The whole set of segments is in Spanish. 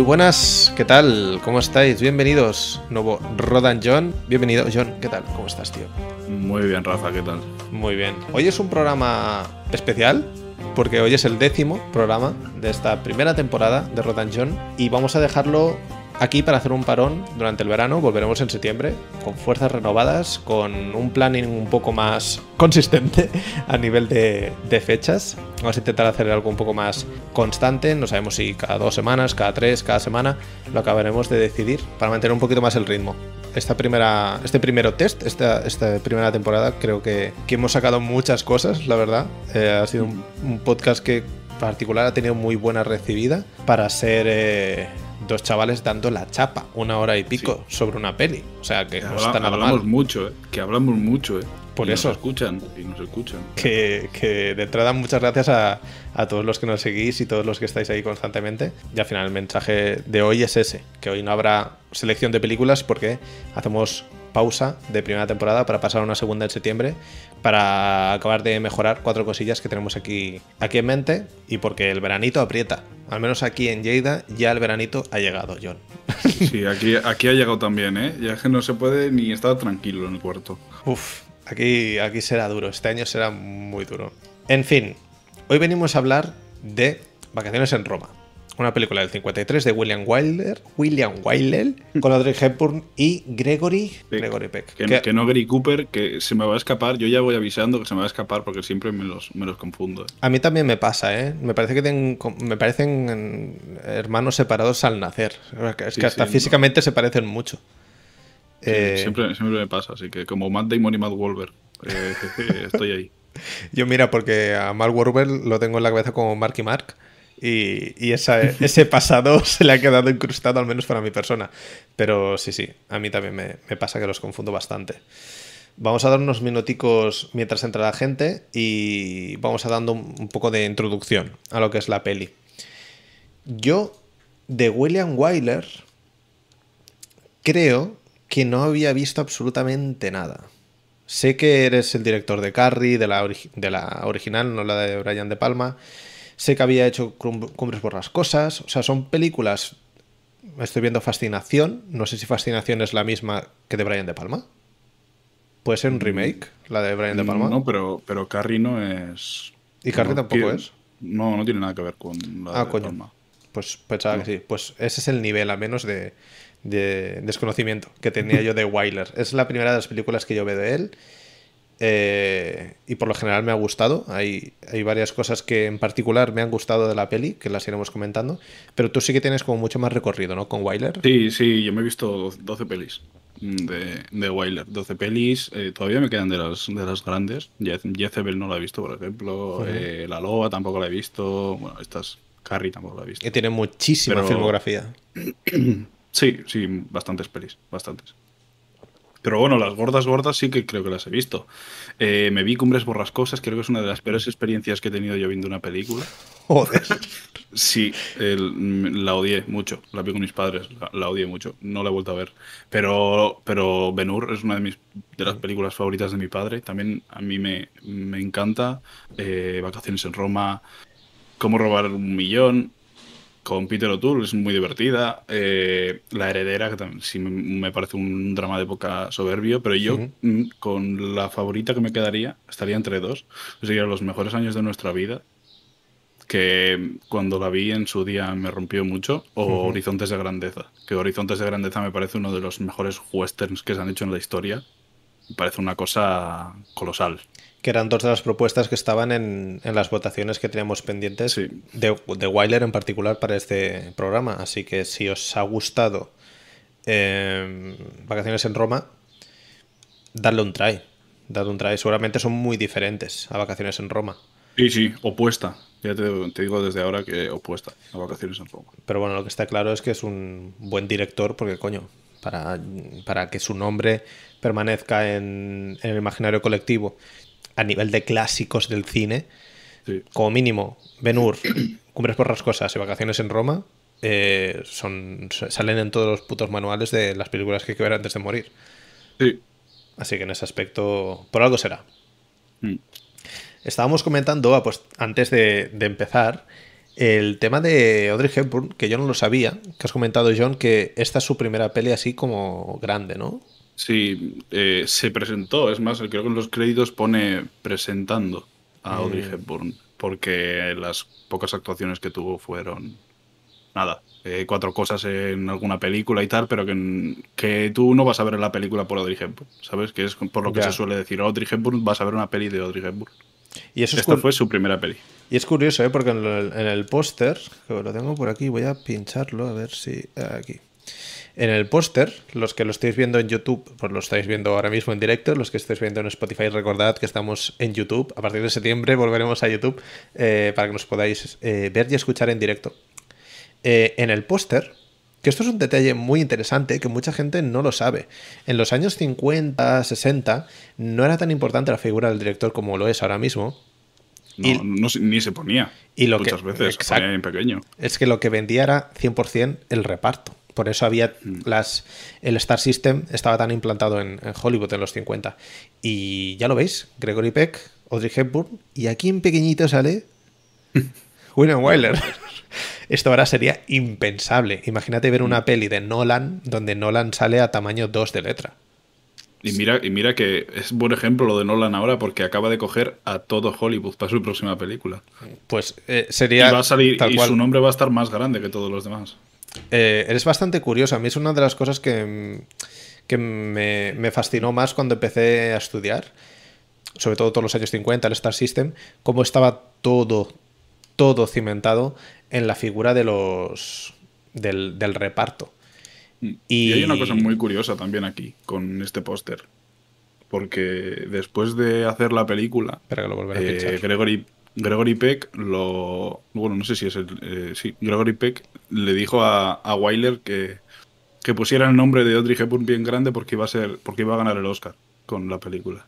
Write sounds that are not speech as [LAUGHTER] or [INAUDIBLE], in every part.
Muy buenas, ¿qué tal? ¿Cómo estáis? Bienvenidos, nuevo Rodan John. Bienvenido, John, ¿qué tal? ¿Cómo estás, tío? Muy bien, Rafa, ¿qué tal? Muy bien. Hoy es un programa especial porque hoy es el décimo programa de esta primera temporada de Rodan John y vamos a dejarlo aquí para hacer un parón durante el verano. Volveremos en septiembre con fuerzas renovadas, con un planning un poco más consistente a nivel de, de, fechas. Vamos a intentar hacer algo un poco más constante. No sabemos si cada dos semanas, cada tres, cada semana. Lo acabaremos de decidir para mantener un poquito más el ritmo. Esta primera, este primero test, esta, esta primera temporada, creo que, que hemos sacado muchas cosas, la verdad. Eh, ha sido un, un, podcast que particular ha tenido muy buena recibida para ser... Eh, dos chavales dando la chapa una hora y pico sí. sobre una peli. O sea que no Habla, está nada hablamos mal. mucho, ¿eh? Que hablamos mucho, ¿eh? Por y eso. Nos escuchan, y nos escuchan. Que, que, de entrada muchas gracias a, a, todos los que nos seguís y todos los que estáis ahí constantemente. Y al final el mensaje de hoy es ese, que hoy no habrá selección de películas porque hacemos pausa de primera temporada para pasar a una segunda en septiembre para acabar de mejorar cuatro cosillas que tenemos aquí, aquí en mente y porque el veranito aprieta. Al menos aquí en Lleida ya el veranito ha llegado, John. [LAUGHS] Sí, aquí, aquí ha llegado también, ¿eh? Ya que no se puede ni estar tranquilo en el cuarto. Uf, aquí, aquí será duro, este año será muy duro. En fin, hoy venimos a hablar de Vacaciones en Roma una película del 53 de William Wyler, William Wyler, con Audrey Hepburn y Gregory, Sí, Gregory Peck. Que, que, no Gary Cooper, que se me va a escapar. Yo ya voy avisando que se me va a escapar porque siempre me los, me los confundo. A mí también me pasa, ¿eh? Me parece que ten, me parecen hermanos separados al nacer. Es que sí, hasta sí, físicamente no. se parecen mucho. Sí, eh... siempre, siempre me pasa, así que como Matt Damon y Matt Wolver, eh, [LAUGHS] estoy ahí. Yo mira, porque a Matt Wolver lo tengo en la cabeza como Marky Mark. Y, ese pasado [LAUGHS] se le ha quedado incrustado, al menos para mi persona. Pero sí, sí, a mí también me, me, pasa que los confundo bastante. Vamos a dar unos minuticos mientras entra la gente y vamos a dando un poco de introducción a lo que es la peli. Yo, de William Wyler, creo que no había visto absolutamente nada. Sé que eres el director de Carrie, de la, de la original, no la de Brian De Palma. Sé que había hecho Cumbres por las Cosas. O sea, son películas. Estoy viendo Fascinación. No sé si Fascinación es la misma que de Brian De Palma. ¿Puede ser un remake, la de Brian De Palma? No, pero, pero Carrie no es. ¿Y Carrie no, tampoco tiene, es? No, no tiene nada que ver con la ah, de coño. Palma. Pues pensaba no. que sí. Pues ese es el nivel, al menos, de, de desconocimiento que tenía [LAUGHS] yo de Wyler. Es la primera de las películas que yo veo de él. Eh, y por lo general me ha gustado. Hay, hay, varias cosas que en particular me han gustado de la peli, que las iremos comentando. Pero tú sí que tienes como mucho más recorrido, ¿no? Con Wyler. Sí, sí, yo me he visto 12 pelis de, de Wyler. 12 pelis, eh, todavía me quedan de las, de las grandes. Je Jezebel no la he visto, por ejemplo. Uh -huh. eh, la Loa tampoco la he visto. Bueno, estas. Carrie tampoco la he visto. Que tiene muchísima Pero... filmografía. [CLEARS THROAT] sí, sí, bastantes pelis, bastantes. Pero bueno, las gordas, gordas sí que creo que las he visto. Eh, me vi Cumbres Borrascosas, creo que es una de las peores experiencias que he tenido yo viendo una película. Joder. [LAUGHS] Sí, el, la odié mucho. La vi con mis padres, la, la, odié mucho. No la he vuelto a ver. Pero, pero Ben Hur es una de, mis, de las películas favoritas de mi padre. También a mí me, me encanta. Eh, Vacaciones en Roma, Cómo robar un millón con Peter O'Toole, es muy divertida. Eh, la heredera, que también, sí me parece un drama de época soberbio, pero yo uh -huh. con la favorita que me quedaría, estaría entre dos. Serían los mejores años de nuestra vida, que cuando la vi en su día me rompió mucho, o uh -huh. Horizontes de Grandeza, que Horizontes de Grandeza me parece uno de los mejores westerns que se han hecho en la historia. Me parece una cosa colosal que eran dos de las propuestas que estaban en, en las votaciones que teníamos pendientes sí. de, de Wyler en particular para este programa. Así que si os ha gustado eh, Vacaciones en Roma, dadle un try. Dadle un try. Seguramente son muy diferentes a Vacaciones en Roma. Sí, sí, opuesta. Ya te, te, digo desde ahora que opuesta a Vacaciones en Roma. Pero bueno, lo que está claro es que es un buen director porque, coño, para, para que su nombre permanezca en, en el imaginario colectivo a nivel de clásicos del cine, sí. como mínimo, Ben Hur, [CLEARS THROAT] Cumbres por las Cosas y Vacaciones en Roma, eh, son, salen en todos los putos manuales de las películas que hay que ver antes de morir. Sí. Así que en ese aspecto, por algo será. Mm. Estábamos comentando, ah, pues antes de, de empezar, El tema de Audrey Hepburn, que yo no lo sabía, que has comentado, John, que esta es su primera peli así como grande, ¿no? Sí, eh, se presentó, es más, creo que en los créditos pone presentando a Audrey Mm. Hepburn, porque las pocas actuaciones que tuvo fueron nada, eh, cuatro cosas en alguna película y tal, pero que, que tú no vas a ver la película por Audrey Hepburn, ¿sabes? Que es por lo que se suele decir, Audrey Hepburn, vas a ver una peli de Audrey Hepburn. Y eso es, Esta fue su primera peli. y es curioso, ¿eh? Porque en el, en el póster, que lo tengo por aquí, voy a pincharlo a ver si... Aquí. En el póster, los que lo estáis viendo en YouTube, pues lo estáis viendo ahora mismo en directo. Los que estáis viendo en Spotify, recordad que estamos en YouTube. A partir de septiembre volveremos a YouTube eh, para que nos podáis eh, ver y escuchar en directo. Eh, en el póster, que esto es un detalle muy interesante que mucha gente no lo sabe. En los años 50, 60, no era tan importante la figura del director como lo es ahora mismo. No, Y- no se- ni se ponía. y lo muchas que- veces, se exacto. ponía en pequeño. Es que lo que vendía era 100% el reparto. Por eso había las. El Star System estaba tan implantado en, en Hollywood en los 50. Y ya lo veis, Gregory Peck, Audrey Hepburn, y aquí en pequeñito sale [LAUGHS] William Wyler. [LAUGHS] Esto ahora sería impensable. Imagínate ver una peli de Nolan donde Nolan sale a tamaño 2 de letra. Y mira, y mira que es buen ejemplo lo de Nolan ahora porque acaba de coger a todo Hollywood para su próxima película. Pues eh, Y sería. va a salir, tal y cual. su nombre va a estar más grande que todos los demás. Eh, eres bastante curioso. A mí es una de las cosas que, mm, que me, me fascinó más cuando empecé a estudiar, sobre todo todos los años 50, el Star System, cómo estaba todo, todo cimentado en la figura de los del, del reparto. Y... Y- hay una cosa muy curiosa también aquí con este póster. Porque después de hacer la película, que lo eh. Gregory, Gregory Peck lo. Bueno, no sé si es el. eh, sí, Gregory Peck le dijo a, a Wyler que, que pusiera el nombre de Audrey Hepburn bien grande porque iba a ser porque iba a ganar el Oscar con la película.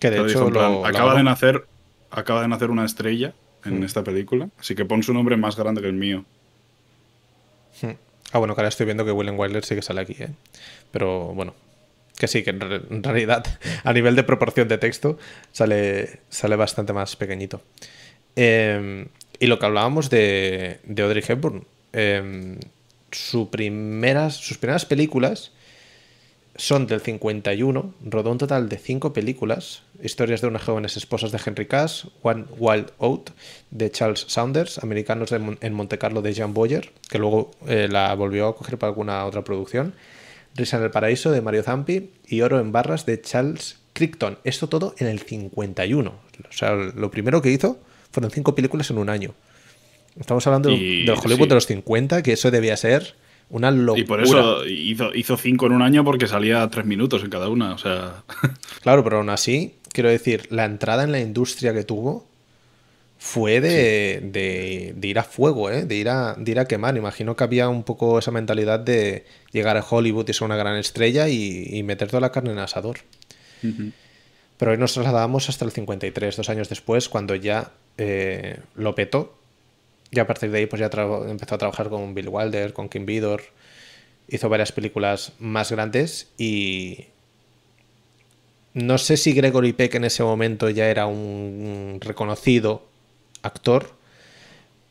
que de hecho plan, lo- acaba de nacer acaba de nacer una estrella en Mm. esta película, así que pon su nombre más grande que el mío. Ah, bueno, que ahora estoy viendo que William Wyler sí que sale aquí, ¿eh? Pero bueno, que sí, que en, re- en realidad a nivel de proporción de texto sale, sale bastante más pequeñito. Eh, y lo que hablábamos de, de Audrey Hepburn, su primeras, sus primeras películas son del 51, rodó un total de cinco películas, historias de unas jóvenes esposas de Henry Cass, One Wild Oat de Charles Saunders, Americanos en Monte Carlo de Jean Boyer, que luego eh, la volvió a coger para alguna otra producción, Risa en el Paraíso de Mario Zampi y Oro en Barras de Charles Crichton. Esto todo en el 51. O sea, lo primero que hizo fueron cinco películas en un año. Estamos hablando Y- del Hollywood sí. de los 50, que eso debía ser una locura. Y por eso hizo, hizo cinco en un año porque salía tres minutos en cada una. O sea, Claro, pero aún así, quiero decir, la entrada en la industria que tuvo fue de, de- de ir a fuego, ¿eh? de, ir a, de ir a quemar. Imagino que había un poco esa mentalidad de llegar a Hollywood y ser una gran estrella y, y meter toda la carne en el asador. Pero hoy nos trasladamos hasta el 53, dos años después, cuando ya eh, lo petó. Y a partir de ahí pues ya empezó a trabajar con Bill Wilder, con Kim Vidor. Hizo varias películas más grandes y... No sé si Gregory Peck en ese momento ya era un reconocido actor,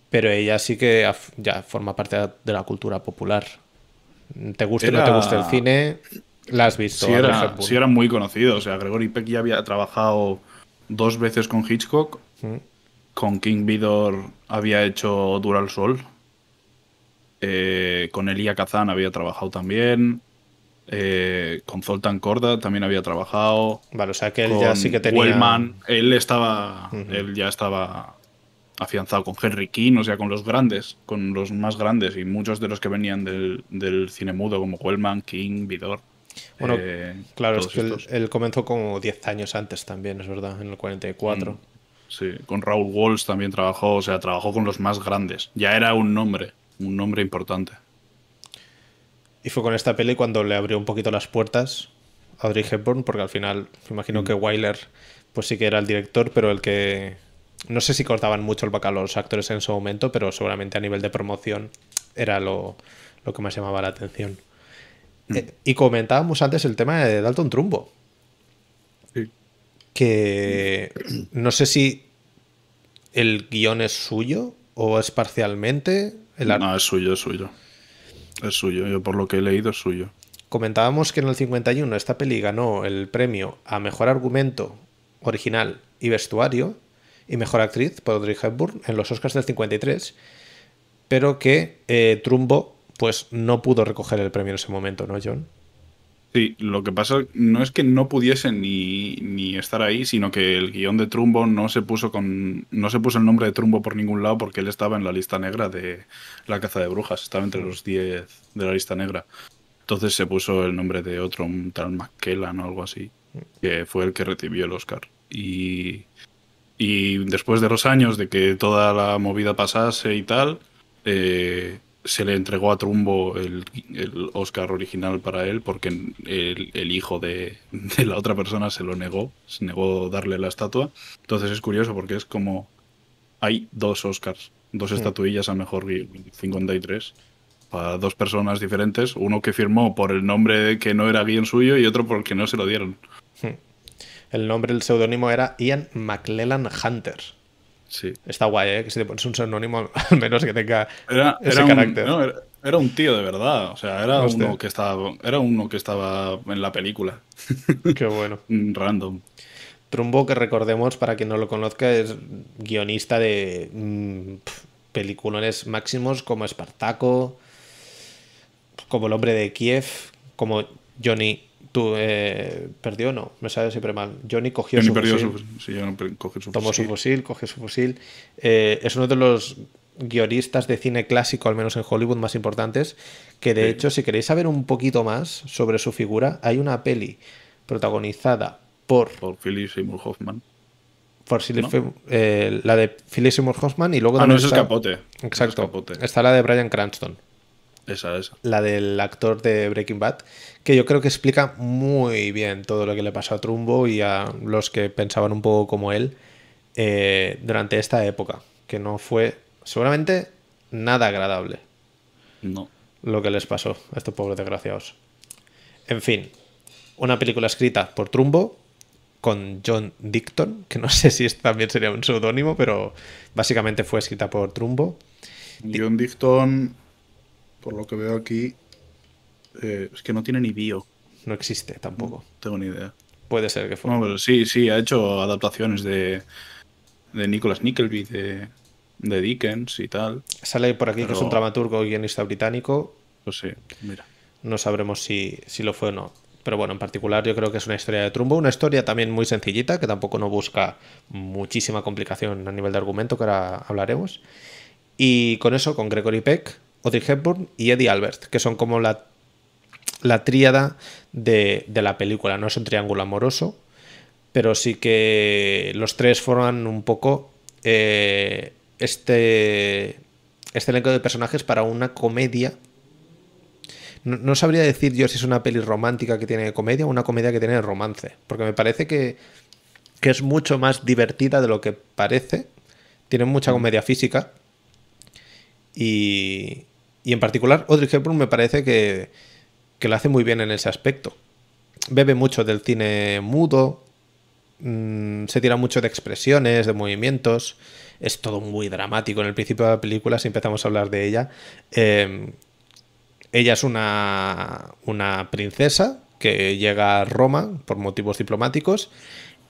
pero ella sí que ya forma parte de la cultura popular. Te guste o no te guste el cine, la has visto. sí era, sí era muy conocido. O sea, Gregory Peck ya había trabajado dos veces con Hitchcock. Mm. Con King Vidor había hecho Dura al Sol. Eh, con Elia Kazan había trabajado también. Eh, con Zoltan Korda también había trabajado. Vale, o sea que él con ya sí que tenía. Wellman, él estaba. Él ya estaba afianzado con Henry King, o sea, con los grandes, con los más grandes, y muchos de los que venían del, del cine mudo, como Wellman, King, Vidor. Bueno, eh, Claro, es que él comenzó como 10 años antes también, es verdad, en el 44. Mm. Sí, con Raúl Walsh también trabajó, o sea, trabajó con los más grandes. Ya era un nombre, un nombre importante. Y fue con esta peli cuando le abrió un poquito las puertas a Audrey Hepburn, porque al final me imagino Mm. que Wyler pues sí que era el director, pero el que... No sé si cortaban mucho el bacalao los actores en su momento, pero seguramente a nivel de promoción era lo, lo que más llamaba la atención. Mm. Eh, y comentábamos antes el tema de Dalton Trumbo, Sí. que no sé si ¿el guion es suyo o es parcialmente? El No, es suyo, es suyo. Es suyo, yo por lo que he leído es suyo. Comentábamos que en el 51 esta peli ganó el premio a mejor argumento original y vestuario y mejor actriz por Audrey Hepburn en los Oscars del 53, pero que eh, Trumbo pues no pudo recoger el premio en ese momento, ¿no, John? Sí, lo que pasa no es que no pudiese ni, ni estar ahí, sino que el guion de Trumbo no se puso con no se puso el nombre de Trumbo por ningún lado porque él estaba en la lista negra de la caza de brujas, estaba entre los 10 de la lista negra. Entonces se puso el nombre de otro, un tal McKellan o algo así, que fue el que recibió el Oscar. Y, y después de los años de que toda la movida pasase y tal, eh, se le entregó a Trumbo el, el Oscar original para él porque el, el hijo de, de la otra persona se lo negó, se negó darle la estatua. Entonces es curioso porque es como hay dos Oscars, dos estatuillas a mejor gui- 53 para dos personas diferentes, uno que firmó por el nombre que no era guion suyo y otro porque no se lo dieron. El nombre, el seudónimo era Ian McClellan Hunter. Sí. Está guay, ¿eh? Que si te pones un seudónimo, [LAUGHS] al menos que tenga Era, ese era un, carácter. no, era, era un tío de verdad, o sea, era Hostia. uno que estaba era uno que estaba en la película, [LAUGHS] Qué bueno. random. Trumbo, que recordemos, para quien no lo conozca, es guionista de mm, peliculones máximos como Espartaco, como El hombre de Kiev, como Johnny. Tú, eh, perdió, no, me sale siempre mal. Johnny cogió Johnny su perdió fusil, su, sí, Johnny cogió su tomó su fusil. cogió su fusil. Eh, es uno de los guionistas de cine clásico, al menos en Hollywood, más importantes. Que de Sí. hecho, si queréis saber un poquito más sobre su figura, hay una peli protagonizada por por Philip Seymour Hoffman. por Philip ¿No? Eh, la de Philip Seymour Hoffman y luego Ah, no, es está- Capote. Es Exacto. Capote. Está la de Brian Cranston, Esa, esa. la del actor de Breaking Bad, que yo creo que explica muy bien todo lo que le pasó a Trumbo y a los que pensaban un poco como él eh, durante esta época, que no fue seguramente nada agradable No. lo que les pasó a estos pobres desgraciados. En fin, una película escrita por Trumbo con John Dicton, que no [LAUGHS] sé si esto también sería un seudónimo, pero básicamente fue escrita por Trumbo. John Dicton, por lo que veo aquí, eh, es que no tiene ni bio. No existe tampoco. No tengo ni idea. Puede ser que fue. No, pero sí, sí, ha hecho adaptaciones de, de Nicholas Nickleby, de, de Dickens y tal. Sale por aquí que es un dramaturgo y guionista británico. Pues sí, mira. No sabremos si, si lo fue o no. Pero bueno, en particular yo creo que es una historia de Trumbo. Una historia también muy sencillita, que tampoco no busca muchísima complicación a nivel de argumento, que ahora hablaremos. Y con eso, con Gregory Peck, Audrey Hepburn y Eddie Albert, que son como la, la tríada de, de la película. No es un triángulo amoroso, pero sí que los tres forman un poco eh, este, este elenco de personajes para una comedia no, no sabría decir yo si es una peli romántica que tiene comedia o una comedia que tiene romance. Porque me parece que, que es mucho más divertida de lo que parece. Tiene mucha comedia física. Y, y en particular, Audrey Hepburn me parece que, que lo hace muy bien en ese aspecto. Bebe mucho del cine mudo. mm, se tira mucho de expresiones, de movimientos. Es todo muy dramático. En el principio de la película, si empezamos a hablar de ella, eh, ella es una, una princesa que llega a Roma por motivos diplomáticos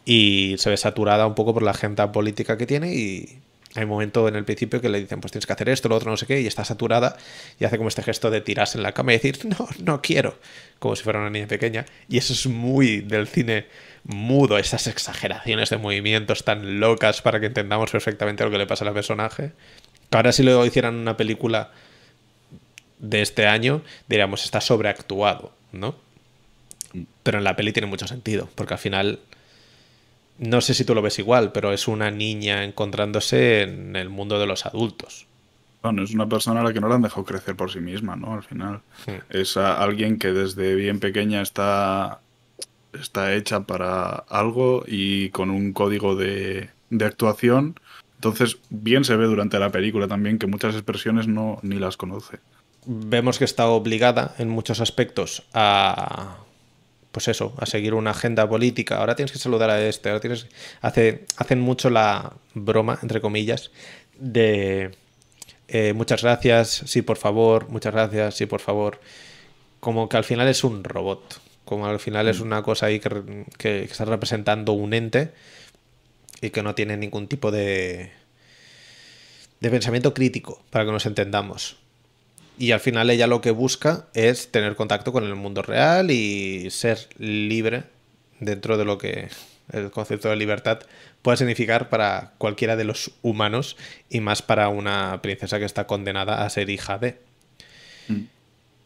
y se ve saturada un poco por la agenda política que tiene y hay momento en el principio que le dicen pues tienes que hacer esto, lo otro, no sé qué, y está saturada y hace como este gesto de tirarse en la cama y decir no, no quiero, como si fuera una niña pequeña. Y eso es muy del cine mudo, esas exageraciones de movimientos tan locas para que entendamos perfectamente lo que le pasa al personaje. Ahora si lo hicieran una película de este año, diríamos, está sobreactuado, ¿no? Pero en la peli tiene mucho sentido, porque al final, no sé si tú lo ves igual, pero es una niña encontrándose en el mundo de los adultos. Bueno, es una persona a la que no la han dejado crecer por sí misma, ¿no? Al final. Es alguien que desde bien pequeña está, está hecha para algo y con un código de, de actuación. Entonces, bien se ve durante la película también que muchas expresiones no ni las conoce. Vemos que está obligada en muchos aspectos a pues eso, a seguir una agenda política. Ahora tienes que saludar a este, ahora tienes... Hace, hacen mucho la broma, entre comillas, de eh, muchas gracias, sí, por favor, muchas gracias, sí, por favor. Como que al final es un robot, como al final es mm. una cosa ahí que, que está representando un ente y que no tiene ningún tipo de, de pensamiento crítico, para que nos entendamos. Y al final ella lo que busca es tener contacto con el mundo real y ser libre dentro de lo que el concepto de libertad puede significar para cualquiera de los humanos y más para una princesa que está condenada a ser hija de. Mm.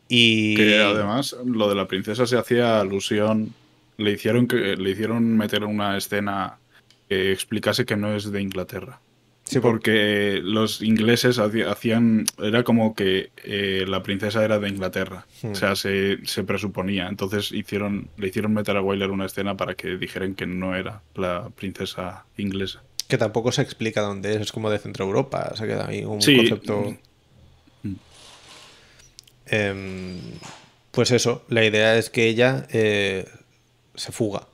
Y que además lo de la princesa se hacía alusión, le hicieron que le hicieron meter una escena que explicase que no es de Inglaterra. Sí, porque los ingleses hacían, era como que eh, la princesa era de Inglaterra, o sea, se, se, presuponía. Entonces hicieron, le hicieron meter a Wyler una escena para que dijeran que no era la princesa inglesa. Que tampoco se explica dónde es, es como de Centro Europa, se queda ahí un concepto... Mm. Em, pues eso, la idea es que ella eh, se fuga.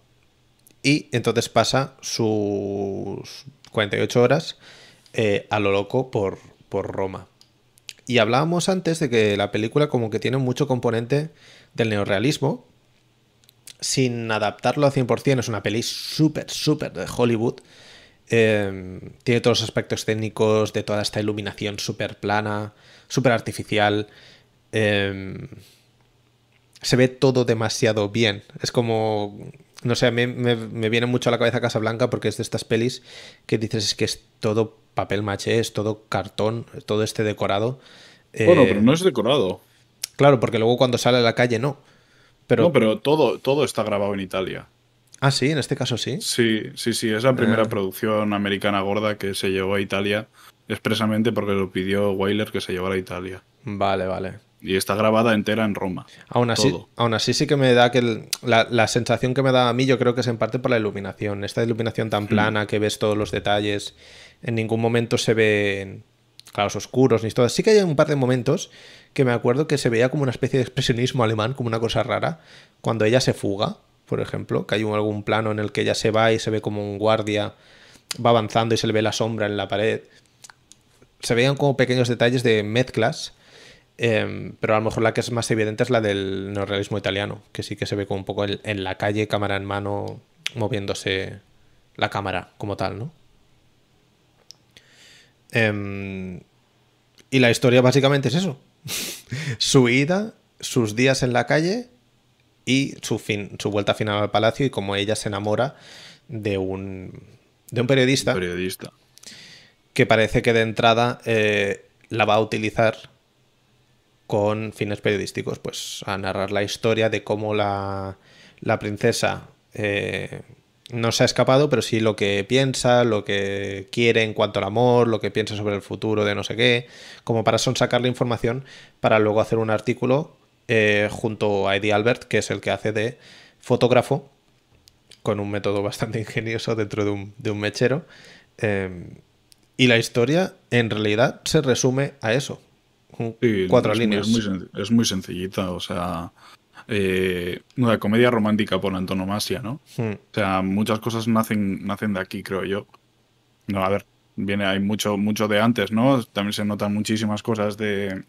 Y entonces pasa sus 48 horas eh, a lo loco por, por Roma. Y hablábamos antes de que la película como que tiene mucho componente del neorealismo, sin adaptarlo al 100%, es una peli súper, súper de Hollywood. Em, tiene todos los aspectos técnicos de toda esta iluminación súper plana, súper artificial. Em, se ve todo demasiado bien. Es como no sé, a mí me, viene mucho a la cabeza Casablanca porque es de estas pelis que dices es que es todo papel maché, es todo cartón, todo este decorado. Bueno, pero no es decorado. Claro, porque luego cuando sale a la calle no. Pero... No, pero todo, todo está grabado en Italia. Ah, sí, en este caso sí. Sí, sí, sí, es la primera ah. producción americana gorda que se llevó a Italia expresamente porque lo pidió Weiler que se llevara a Italia. Vale, vale. Y está grabada entera en Roma. Aún así, aún así sí que me da que la, sensación que me da a mí yo creo que es en parte por la iluminación. Esta iluminación tan mm. plana que ves todos los detalles. En ningún momento se ven claros oscuros ni todo. Sí que hay un par de momentos que me acuerdo que se veía como una especie de expresionismo alemán, como una cosa rara. Cuando ella se fuga, por ejemplo, que hay algún plano en el que ella se va y se ve como un guardia va avanzando y se le ve la sombra en la pared. Se veían como pequeños detalles de mezclas Em, pero a lo mejor la que es más evidente es la del neorrealismo italiano, que sí que se ve como un poco en, la calle, cámara en mano, moviéndose la cámara como tal, ¿no? Em, y la historia básicamente es eso. [LAUGHS] su ida, sus días en la calle y su, fin, su vuelta final al palacio y cómo ella se enamora de un, de un periodista. periodista. Que parece que de entrada eh, la va a utilizar con fines periodísticos, pues a narrar la historia de cómo la, la princesa eh, no se ha escapado, pero sí lo que piensa, lo que quiere en cuanto al amor, lo que piensa sobre el futuro de no sé qué, como para son la información para luego hacer un artículo eh, junto a Eddie Albert, que es el que hace de fotógrafo, con un método [LAUGHS] bastante ingenioso dentro de un, de un mechero. Eh, y la historia en realidad se resume a eso, cuatro líneas. es, muy, sencillita, o sea, eh, una comedia romántica por antonomasia, ¿no? Hmm. O sea, muchas cosas nacen, nacen de aquí, creo yo. No, a ver, viene, hay mucho, mucho de antes, ¿no? También se notan muchísimas cosas de,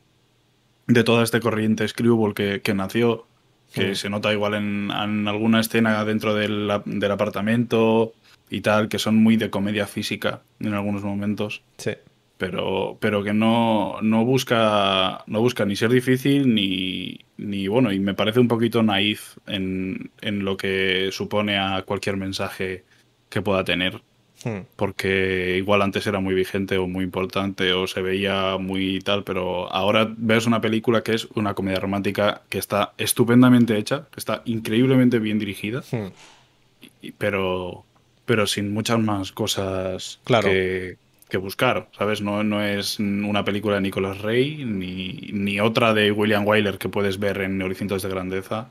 de toda este corriente Screwball que, que nació, que hmm. se nota igual en, alguna escena dentro del, del apartamento y tal, que son muy de comedia física en algunos momentos. Sí pero, pero que no, no, busca, no busca ni ser difícil ni, ni, bueno, y me parece un poquito naif en, en lo que supone a cualquier mensaje que pueda tener. Hmm. Porque igual antes era muy vigente o muy importante o se veía muy tal, pero ahora ves una película que es una comedia romántica que está estupendamente hecha, que está increíblemente bien dirigida, hmm. pero, pero sin muchas más cosas claro. que, que buscar, ¿sabes? No, no es una película de Nicolas Rey ni, ni otra de William Wyler que puedes ver en Horizontes de Grandeza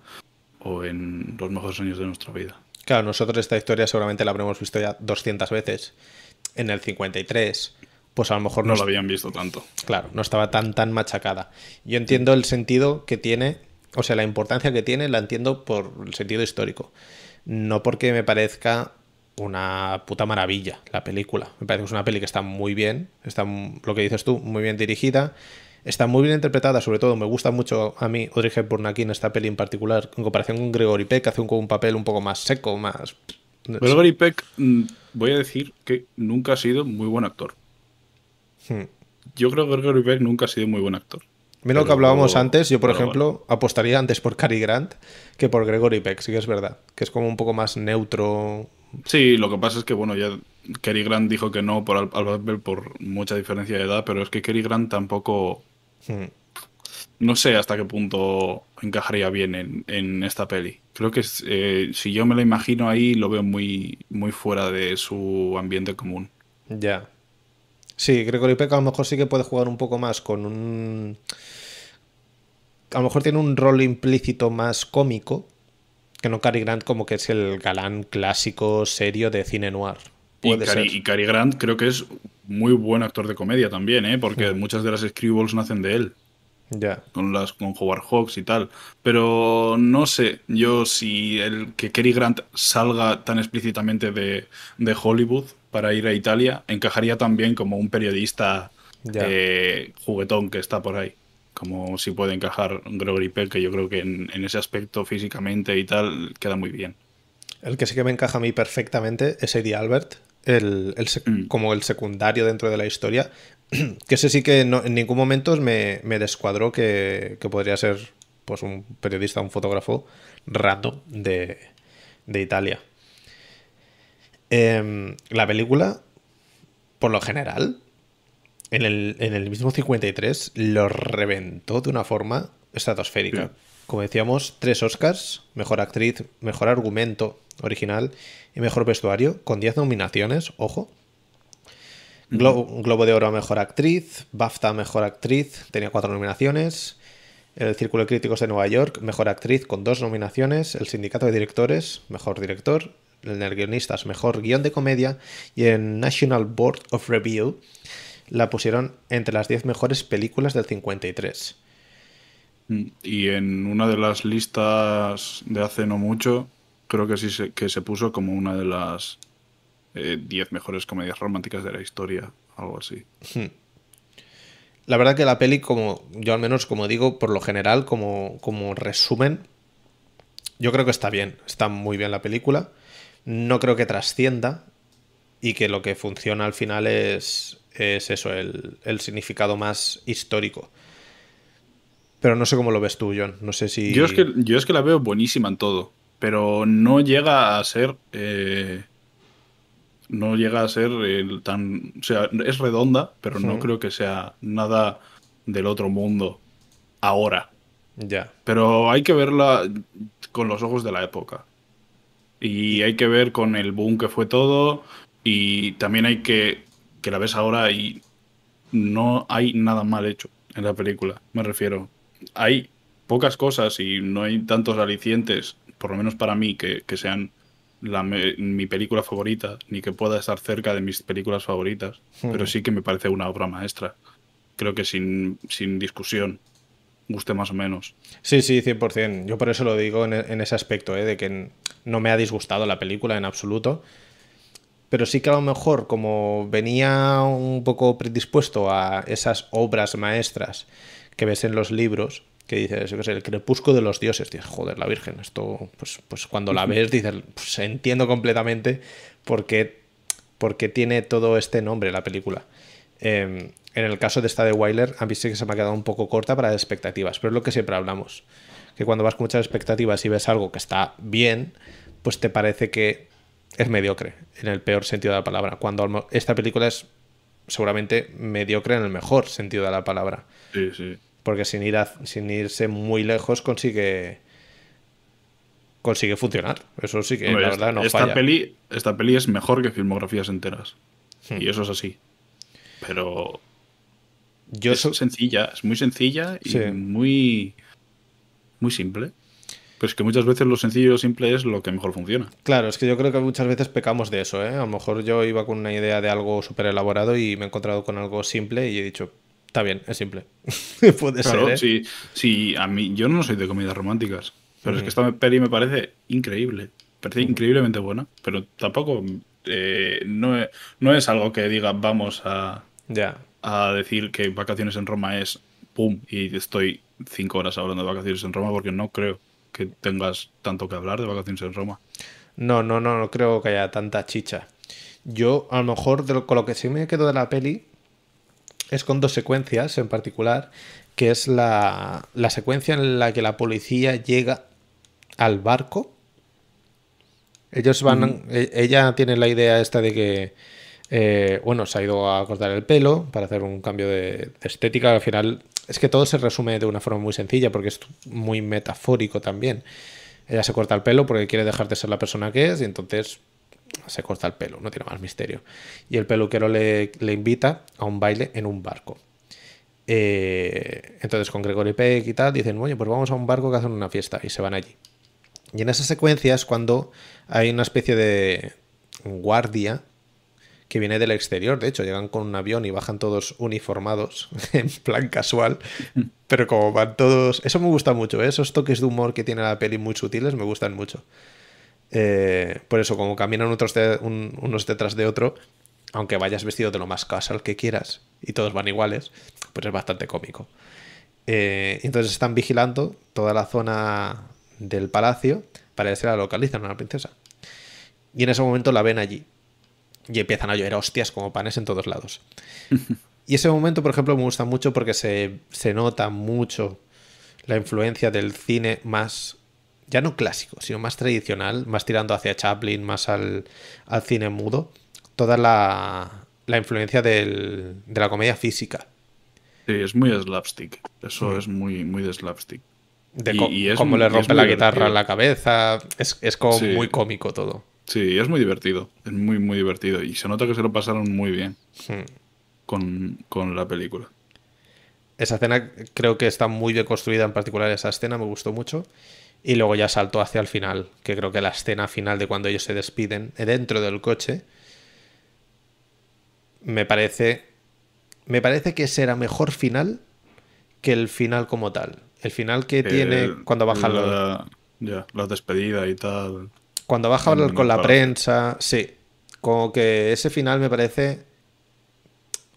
o en Los mejores años de nuestra vida. Claro, nosotros esta historia seguramente la habremos visto ya 200 veces. En el 53, pues a lo mejor no... No la habían visto tanto. Claro, no estaba tan, tan machacada. Yo entiendo el sentido que tiene o sea, la importancia que tiene la entiendo por el sentido histórico. No porque me parezca una puta maravilla la película. Me parece que es una peli que está muy bien, está lo que dices tú, muy bien dirigida, está muy bien interpretada, sobre todo me gusta mucho a mí Audrey Hepburn aquí en esta peli en particular, en comparación con Gregory Peck, que hace un, un papel un poco más seco, más... Gregory Peck, mm, voy a decir que nunca ha sido muy buen actor. Hmm. Yo creo que Gregory Peck nunca ha sido muy buen actor. Mira lo que hablábamos antes, yo por ejemplo apostaría antes por Cary Grant que por Gregory Peck, sí que es verdad, que es como un poco más neutro. Sí, lo que pasa es que bueno, ya Cary Grant dijo que no por Albert por mucha diferencia de edad, pero es que Cary Grant tampoco... Hmm. No sé hasta qué punto encajaría bien en, esta peli. Creo que eh, si yo me lo imagino ahí, lo veo muy, muy fuera de su ambiente común. Ya. Sí, Gregory Peck a lo mejor sí que puede jugar un poco más con un. A lo mejor tiene un rol implícito más cómico que no Cary Grant, como que es el galán clásico serio de cine noir. Y, Cary, y Cary Grant creo que es muy buen actor de comedia también, ¿eh? porque mm. muchas de las Scribbles nacen de él. Ya. Con las con Howard Hawks y tal. Pero no sé, yo si el que Cary Grant salga tan explícitamente de, de Hollywood, para ir a Italia encajaría también como un periodista eh, juguetón que está por ahí. Como si puede encajar Gregory Peck, que yo creo que en, ese aspecto físicamente y tal queda muy bien. El que sí que me encaja a mí perfectamente es Eddie Albert, el, mm. como el secundario dentro de la historia. [CLEARS THROAT] Que ese sí que en ningún momento me, descuadró que, podría ser pues un periodista, un fotógrafo rato de, de Italia. Em, la película, por lo general, en el, mismo 53 lo reventó de una forma estratosférica. Como decíamos, tres Oscars, mejor actriz, mejor argumento original y mejor vestuario, con 10 nominaciones, ojo. Globo de Oro a Mejor Actriz, BAFTA a Mejor Actriz, tenía cuatro nominaciones. El Círculo de Críticos de Nueva York, Mejor Actriz con dos nominaciones. El Sindicato de Directores, Mejor Director en el guionistas mejor guion de comedia y en National Board of Review la pusieron entre las 10 mejores películas del 53. Mm, y en una de las listas de hace no mucho, creo que sí se, que se puso como una de las 10 eh, mejores comedias románticas de la historia, algo así. Hmm. La verdad que la peli, como yo al menos como digo, por lo general, como, como resumen, yo creo que está bien, está muy bien la película no creo que trascienda y que lo que funciona al final es, es eso, el, significado más histórico. Pero no sé cómo lo ves tú, John. No sé si. Yo es que, yo es que la veo buenísima en todo. Pero no llega a ser. Eh, no llega a ser tan. O sea, es redonda, pero no creo que sea nada del otro mundo ahora. Ya. Pero hay que verla con los ojos de la época. Y hay que ver con el boom que fue todo. Y también hay que. que la ves ahora y no hay nada mal hecho en la película. Me refiero. Hay pocas cosas y no hay tantos alicientes, por lo menos para mí, que, sean mi película favorita, ni que pueda estar cerca de mis películas favoritas. Hmm. Pero sí que me parece una obra maestra. Creo que sin, sin discusión guste más o menos. Sí, sí, 100%. Yo por eso lo digo en, ese aspecto, ¿eh? de que no me ha disgustado la película en absoluto. Pero sí que a lo mejor, como venía un poco predispuesto a esas obras maestras que ves en los libros, que dices, yo qué sé, el crepúsculo de los dioses, dices, joder, la Virgen, esto, pues, pues cuando la ves, dices, pues entiendo completamente por qué, tiene todo este nombre la película. Em, en el caso de esta de Wyler, a mí sí que se me ha quedado un poco corta para las expectativas, pero es lo que siempre hablamos. Que cuando vas con muchas expectativas y ves algo que está bien, pues te parece que es mediocre, en el peor sentido de la palabra. Cuando esta película es seguramente mediocre en el mejor sentido de la palabra. Sí, sí. Porque sin, ir sin irse muy lejos consigue consigue funcionar. Eso sí que la verdad no esta Peli, esta peli es mejor que filmografías enteras. Hmm. Y eso es así. Pero es sencilla, es muy sencilla y muy, muy simple. Pues que muchas veces lo sencillo y lo simple es lo que mejor funciona. Claro, es que yo creo que muchas veces pecamos de eso, ¿eh? A lo mejor yo iba con una idea de algo súper elaborado y me he encontrado con algo simple y he dicho, Está bien, es simple. [LAUGHS] Puede Claro, ser, ¿eh? sí, sí, a mí, yo no soy de comedias románticas, pero es que esta peli me parece increíble, parece increíblemente buena, pero tampoco eh, no, es, no es algo que diga vamos a, Ya. a decir que vacaciones en Roma es pum y estoy cinco horas hablando de vacaciones en Roma porque no creo que tengas tanto que hablar de vacaciones en Roma. No, no, no, no creo que haya tanta chicha. Yo, a lo mejor, de lo- con lo que sí me quedo de la peli es con dos secuencias en particular, que es la, la secuencia en la que la policía llega al barco. Ellos van, e- ella tiene la idea esta de que, eh, bueno, se ha ido a cortar el pelo para hacer un cambio de, de estética. Al final, es que todo se resume de una forma muy sencilla porque es muy metafórico también. Ella se corta el pelo porque quiere dejar de ser la persona que es y entonces se corta el pelo, no tiene más misterio. Y el peluquero le, le invita a un baile en un barco. Eh, entonces con Gregory Peck y tal dicen, oye, pues vamos a un barco que hacen una fiesta y se van allí. Y en esa secuencia es cuando hay una especie de guardia que viene del exterior. De hecho, llegan con un avión y bajan todos uniformados, [LAUGHS] en plan casual. Pero como van todos... Eso me gusta mucho, ¿eh? esos toques de humor que tiene la peli muy sutiles me gustan mucho. Eh, por eso, como caminan otros de- un- unos detrás de otro, aunque vayas vestido de lo más casual que quieras y todos van iguales, pues es bastante cómico. Eh, entonces están vigilando toda la zona del palacio para ver si la localizan a la princesa. Y en ese momento la ven allí. Y empiezan a llover hostias como panes en todos lados. [LAUGHS] y ese momento, por ejemplo, me gusta mucho porque se, se nota mucho la influencia del cine más, ya no clásico, sino más tradicional, más tirando hacia Chaplin, más al, al cine mudo. Toda la, la influencia del- de la comedia física. Sí, es muy slapstick, eso es muy, muy de slapstick. De Y- co- y es cómo le rompe la guitarra en la cabeza. Es, es como Sí. muy cómico todo. Sí, es muy divertido, es muy, muy divertido y se nota que se lo pasaron muy bien Hmm. con, con la película. Esa escena creo que está muy bien construida, en particular esa escena me gustó mucho. Y luego ya saltó hacia el final, que creo que la escena final de cuando ellos se despiden eh, dentro del coche, me parece, me parece que será mejor final que el final como tal. El final que tiene cuando baja lo- la, ya, la despedida y tal. Cuando baja a hablar con la prensa, sí. Como que ese final me parece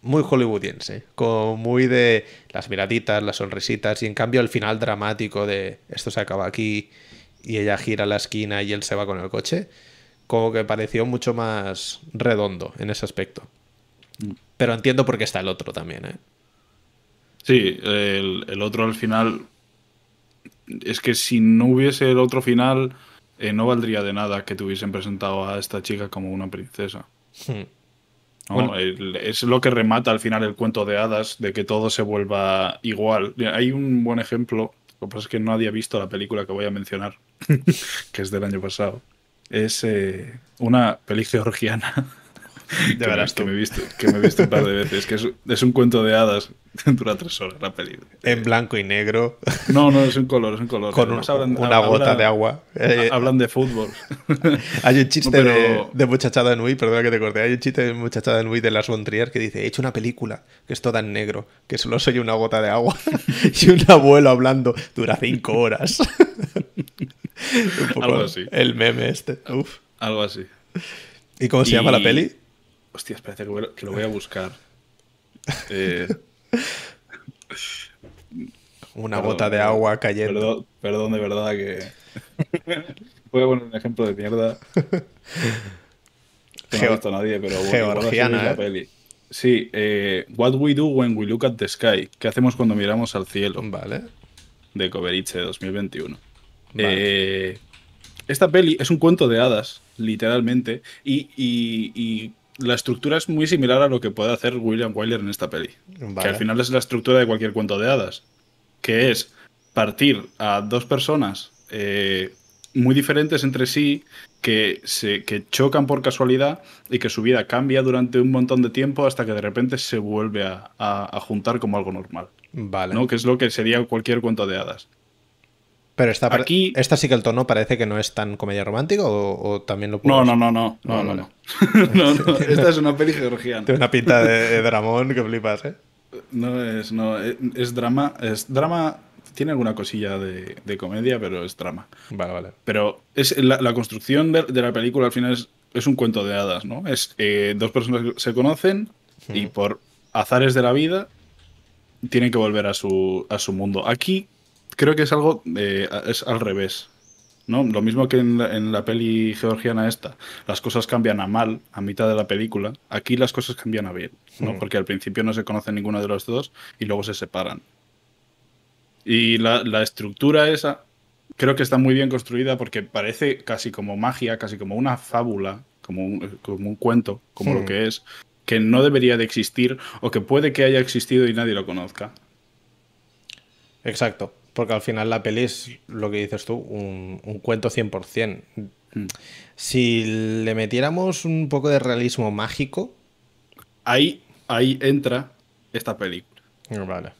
muy hollywoodiense. Como muy de las miraditas, las sonrisitas. Y en cambio el final dramático de esto se acaba aquí y ella gira la esquina y él se va con el coche. Como que pareció mucho más redondo en ese aspecto. Mm. Pero entiendo por qué está el otro también, ¿eh? Sí, el, el otro al final. Es que si no hubiese el otro final, eh, no valdría de nada que te hubiesen presentado a esta chica como una princesa. Hmm. ¿no? Bueno. Es lo que remata al final el cuento de hadas, de que todo se vuelva igual. Hay un buen ejemplo, lo que pasa es que nadie ha visto la película que voy a mencionar, [LAUGHS] que es del año pasado. Es eh, una peli georgiana. [LAUGHS] [LAUGHS] De que, me, veras que me he visto, que me he visto un par de veces, que es, es un cuento de hadas, [LAUGHS] dura tres horas la peli. En blanco y negro, No, no, es un color, es un color. con un- Además hablan- una hablan- gota de agua. Eh, Hablan de fútbol. [LAUGHS] Hay un chiste No, pero- de, de muchachada Nui, perdona que te corté, hay un chiste de muchachada Nui de Las von Trier que dice, he hecho una película que es toda en negro, que solo soy una gota de agua y un abuelo hablando, dura cinco horas. un poco Algo así. el meme este. Uf. Algo así. ¿Y cómo se llama la peli? Hostia, espérate que, lo voy a buscar. [LAUGHS] Eh, Una perdón, gota de agua cayendo. Perdón, perdón, de verdad que. [LAUGHS] voy a poner un ejemplo de mierda. No Geo- ha visto nadie, pero bueno, Georgiana, la ¿eh? peli. Sí, eh, What We Do When We Look at the Sky. ¿Qué hacemos cuando miramos al cielo? Vale. De Coveriche de 2021. Vale. Eh, esta peli es un cuento de hadas, literalmente, y, y- y la estructura es muy similar a lo que puede hacer William Wyler en esta peli. Vale. Que al final es la estructura de cualquier cuento de hadas, que es partir a dos personas eh, muy diferentes entre sí, que, se, que chocan por casualidad y que su vida cambia durante un montón de tiempo hasta que de repente se vuelve a, a- a juntar como algo normal. Vale. ¿no? Que es lo que sería cualquier cuento de hadas. Pero esta, Aquí- esta sí que el tono parece que no es tan comedia romántica o, o también lo No, no, no, no. No, no, no. No, no, [LAUGHS] [LAUGHS] Esta es una peli georgiana. Tiene una pinta de, de [LAUGHS] Dramón que flipas, ¿eh? No es, no, es, es drama. Es drama. Tiene alguna cosilla de, de comedia, pero es drama. Vale, vale. Pero es la, la construcción de, de la película al final es, es un cuento de hadas, ¿no? Es eh, dos personas que se conocen y por azares de la vida tienen que volver a su, a su mundo. Aquí creo que es algo eh, es al revés. ¿no? Lo mismo que en la, en la peli georgiana esta, las cosas cambian a mal a mitad de la película, aquí las cosas cambian a bien, ¿no? Mm. porque al principio no se conoce ninguno de los dos y luego se separan. Y la, la estructura esa creo que está muy bien construida porque parece casi como magia, casi como una fábula, como un, como un cuento, como lo que es, que no debería de existir o que puede que haya existido y nadie lo conozca. Exacto. Porque al final la peli es lo que dices tú, un, un cuento 100%. Mm. Si le metiéramos un poco de realismo mágico. Ahí, ahí entra esta película. Vale.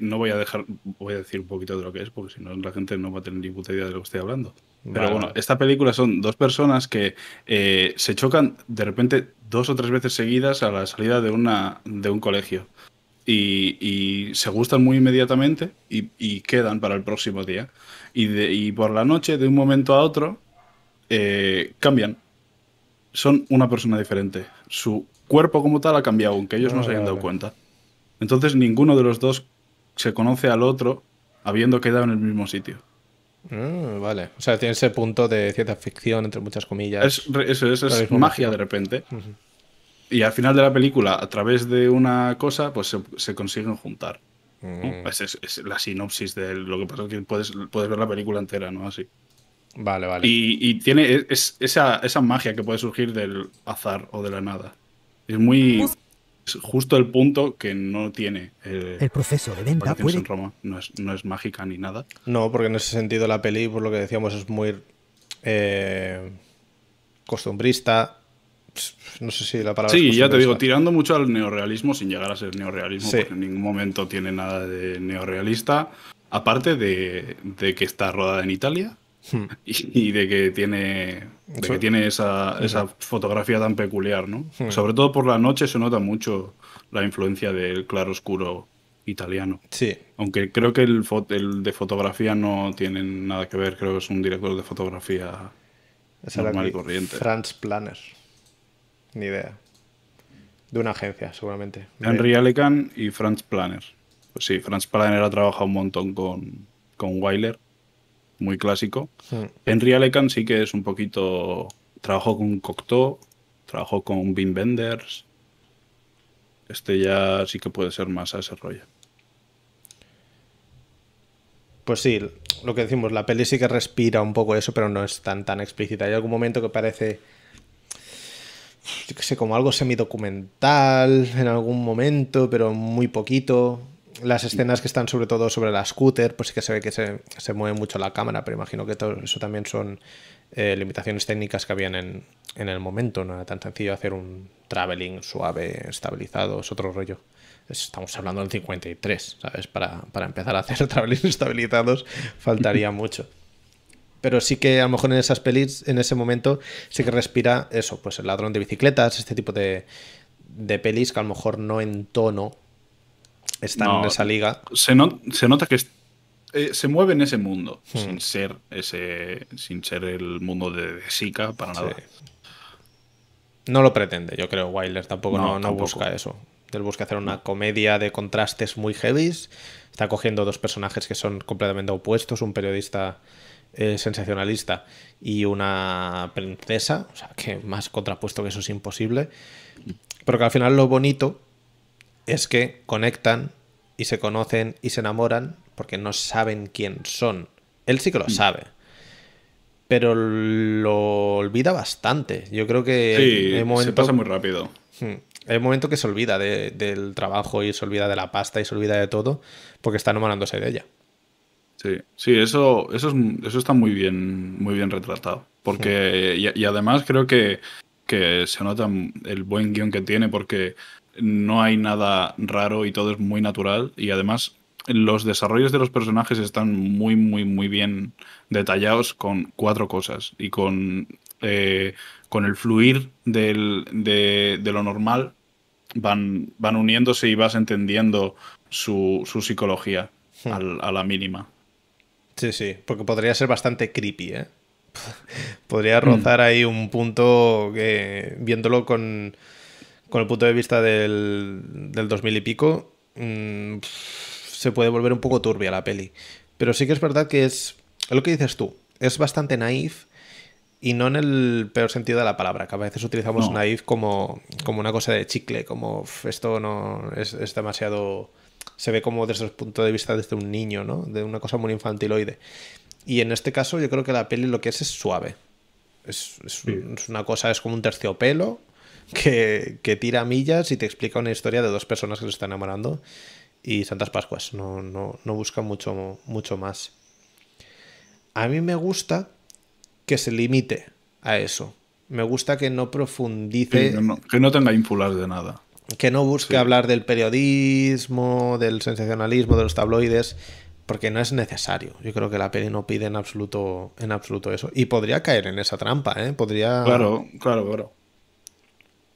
no voy a dejar, voy a decir un poquito de lo que es, porque si no la gente no va a tener ni puta idea de lo que estoy hablando. Pero Vale, bueno, esta película son dos personas que eh, se chocan de repente dos o tres veces seguidas a la salida de, una, de un colegio. Y, y se gustan muy inmediatamente y, y quedan para el próximo día. Y, de- y por la noche, de un momento a otro, eh, cambian. Son una persona diferente. Su cuerpo como tal ha cambiado, aunque ellos no se hayan dado vale. cuenta. Entonces ninguno de los dos se conoce al otro habiendo quedado en el mismo sitio. Mm, vale. O sea, tiene ese punto de ciencia ficción, entre muchas comillas. Es, eso es, magia de repente. Y al final de la película, a través de una cosa, pues se, se consiguen juntar. ¿no? Mm, Es, es- es la sinopsis de lo que pasa es que puedes, puedes ver la película entera, ¿no? Así. Vale, vale. Y, y tiene es, esa, esa magia que puede surgir del azar o de la nada. Es muy. Es justo el punto que no tiene. eh, El proceso de venta puede... en Roma. No es, no es mágica ni nada. No, porque en ese sentido la peli, por lo que decíamos, es muy eh, costumbrista. No sé si la palabra. Sí, es ya te digo, tirando mucho al neorrealismo sin llegar a ser neorrealismo, Sí. porque en ningún momento tiene nada de neorrealista. Aparte de, de que está rodada en Italia Hmm. [LAUGHS] y, y de que tiene, de que tiene esa, esa fotografía tan peculiar, ¿no? Hmm. Sobre todo por la noche se nota mucho la influencia del claro oscuro italiano. Sí, Aunque creo que el, de fotografía no tiene nada que ver, creo que es un director de fotografía era normal y corriente. Franz Planner. Ni idea. De una agencia, seguramente. Henry Alecan y Franz Planner. Pues sí, Franz Planner ha trabajado un montón con, con Wyler, muy clásico. Hmm. Henry Alecan sí que es un poquito. Trabajó con Cocteau, trabajó con Wim Wenders. Este ya sí que puede ser más a ese rollo. Pues sí, lo que decimos, la peli sí que respira un poco eso, pero no es tan, tan explícita. Hay algún momento que parece, yo qué sé, como algo semidocumental en algún momento, pero muy poquito. Las escenas que están sobre todo sobre la scooter, pues sí que se ve que se, se mueve mucho la cámara, pero imagino que todo eso también son eh, limitaciones técnicas que habían en, en el momento. No era tan sencillo hacer un traveling suave, estabilizado, es otro rollo. Estamos hablando del 53, ¿sabes? Para, para empezar a hacer [LAUGHS] travelings estabilizados faltaría [LAUGHS] mucho. Pero sí que a lo mejor en esas pelis, en ese momento, sí que respira eso, pues el ladrón de bicicletas, este tipo de, de pelis que a lo mejor no en tono están No, en esa liga. Se, se nota que eh, se mueve en ese mundo, Hmm. sin ser ese, sin ser el mundo de, de Sika para nada. Sí. No lo pretende, yo creo. Wyler tampoco No, no, no tampoco. busca eso. Él busca hacer una comedia de contrastes muy heavies. Está cogiendo dos personajes que son completamente opuestos: un periodista eh, sensacionalista y una princesa. O sea, que más contrapuesto que eso es imposible. Pero que al final lo bonito es que conectan y se conocen y se enamoran porque no saben quién son. Él sí que lo sabe. Pero lo olvida bastante. Yo creo que Sí, momento, se pasa muy rápido. Hay un momento que se olvida de- del trabajo y se olvida de la pasta y se olvida de todo porque está enamorándose de ella. Sí, sí, eso, eso, es- eso está muy bien, muy bien retratado. Porque, y, y además creo que, que se nota el buen guion que tiene porque no hay nada raro y todo es muy natural. Y además los desarrollos de los personajes están muy, muy, muy bien detallados con cuatro cosas. Y con, eh, con el fluir del- de, de lo normal van, van uniéndose y vas entendiendo su, su psicología al- a la mínima. Sí, sí, porque podría ser bastante creepy, ¿eh? [LAUGHS] Podría rozar ahí un punto que, viéndolo con, con el punto de vista del, del 2000 y pico, mm, se puede volver un poco turbia la peli. Pero sí que es verdad que es, es lo que dices tú, es bastante naif y no en el peor sentido de la palabra, que a veces utilizamos No. naif como, como una cosa de chicle, como "Uf, esto no es, es demasiado... Se ve como desde el punto de vista desde un niño, ¿no? De una cosa muy infantiloide. Y en este caso yo creo que la peli lo que es es suave. Es, es un- es una cosa, es como un terciopelo que, que tira millas y te explica una historia de dos personas que se están enamorando y Santas Pascuas. No, no, no busca mucho, mucho más. A mí me gusta que se limite a eso. Me gusta que no profundice, Sí, que, no, que no tenga ínfulas de nada. Que no busque Sí. hablar del periodismo, del sensacionalismo, de los tabloides, porque no es necesario. Yo creo que la peli no pide en absoluto, en absoluto eso. Y podría caer en esa trampa, ¿eh? Podría. Claro, claro, claro.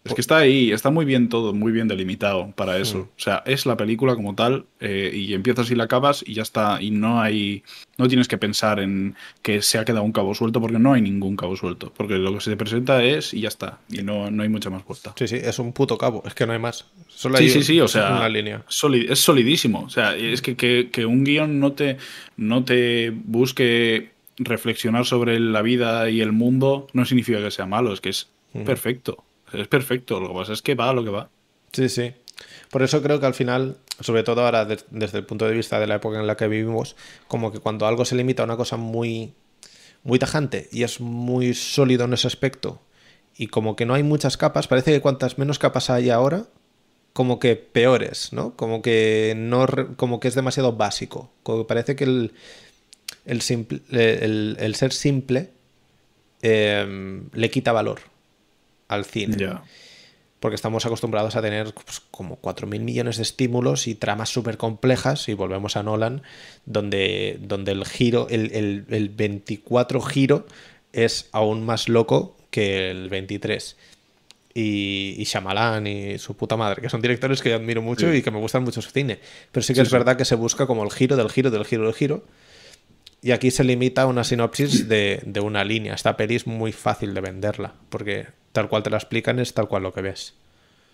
Es que está ahí, está muy bien todo, muy bien delimitado para eso. Mm. O sea, es la película como tal, eh, y empiezas y la acabas y ya está. Y no hay. No tienes que pensar en que se ha quedado un cabo suelto, porque no hay ningún cabo suelto. Porque lo que se te presenta es y ya está. Y no, no hay mucha más vuelta. Sí, sí, es un puto cabo. Es que no hay más. Solo Sí, hay sí, sí, o sea, una línea. soli- es solidísimo. O sea, es que, que- que un guion no te, no te busque reflexionar sobre la vida y el mundo no significa que sea malo, es que es Mm. perfecto. Es perfecto. Lo que pasa es que va a lo que va. Sí, sí. Por eso creo que al final, sobre todo ahora des- desde el punto de vista de la época en la que vivimos, como que cuando algo se limita a una cosa muy, muy tajante y es muy sólido en ese aspecto y como que no hay muchas capas, parece que cuantas menos capas hay ahora, como que peores, ¿no? Como que no, como que es demasiado básico. Como que parece que el, el ser simple eh, le quita valor al cine porque estamos acostumbrados a tener pues, como 4.000 millones de estímulos y tramas súper complejas, y volvemos a Nolan, donde, donde el giro, el, el, el 24 giro es aún más loco que el 23. Y, y Shyamalan y su puta madre, que son directores que yo admiro mucho Sí. y que me gustan mucho su cine. Pero sí que Sí, es sí. verdad que se busca como el giro del giro del giro del giro. Y aquí se limita a una sinopsis de, de una línea. Esta peli es muy fácil de venderla, porque tal cual te la explican es tal cual lo que ves.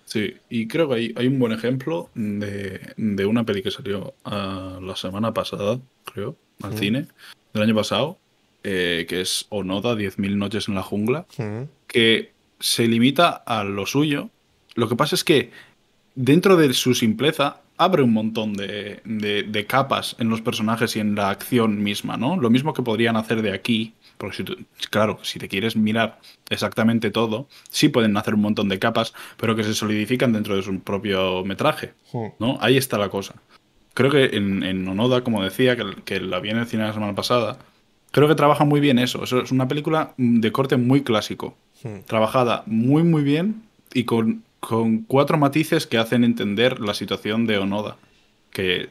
Sí, y creo que hay, hay un buen ejemplo de, de una peli que salió ah, la semana pasada, creo, al Mm. cine, del año pasado, eh, que es Onoda, 10.000 noches en la jungla, Mm. que se limita a lo suyo. Lo que pasa es que dentro de su simpleza abre un montón de, de- de capas en los personajes y en la acción misma, ¿no? Lo mismo que podrían hacer de aquí, porque si tú- claro, si te quieres mirar exactamente todo, sí pueden hacer un montón de capas, pero que se solidifican dentro de su propio metraje. ¿no? Ahí está la cosa. Creo que en, en Onoda, como decía, que, que la vi en el cine la semana pasada, creo que trabaja muy bien eso. Eso es una película de corte muy clásico trabajada muy muy bien y con, con cuatro matices que hacen entender la situación de Onoda, que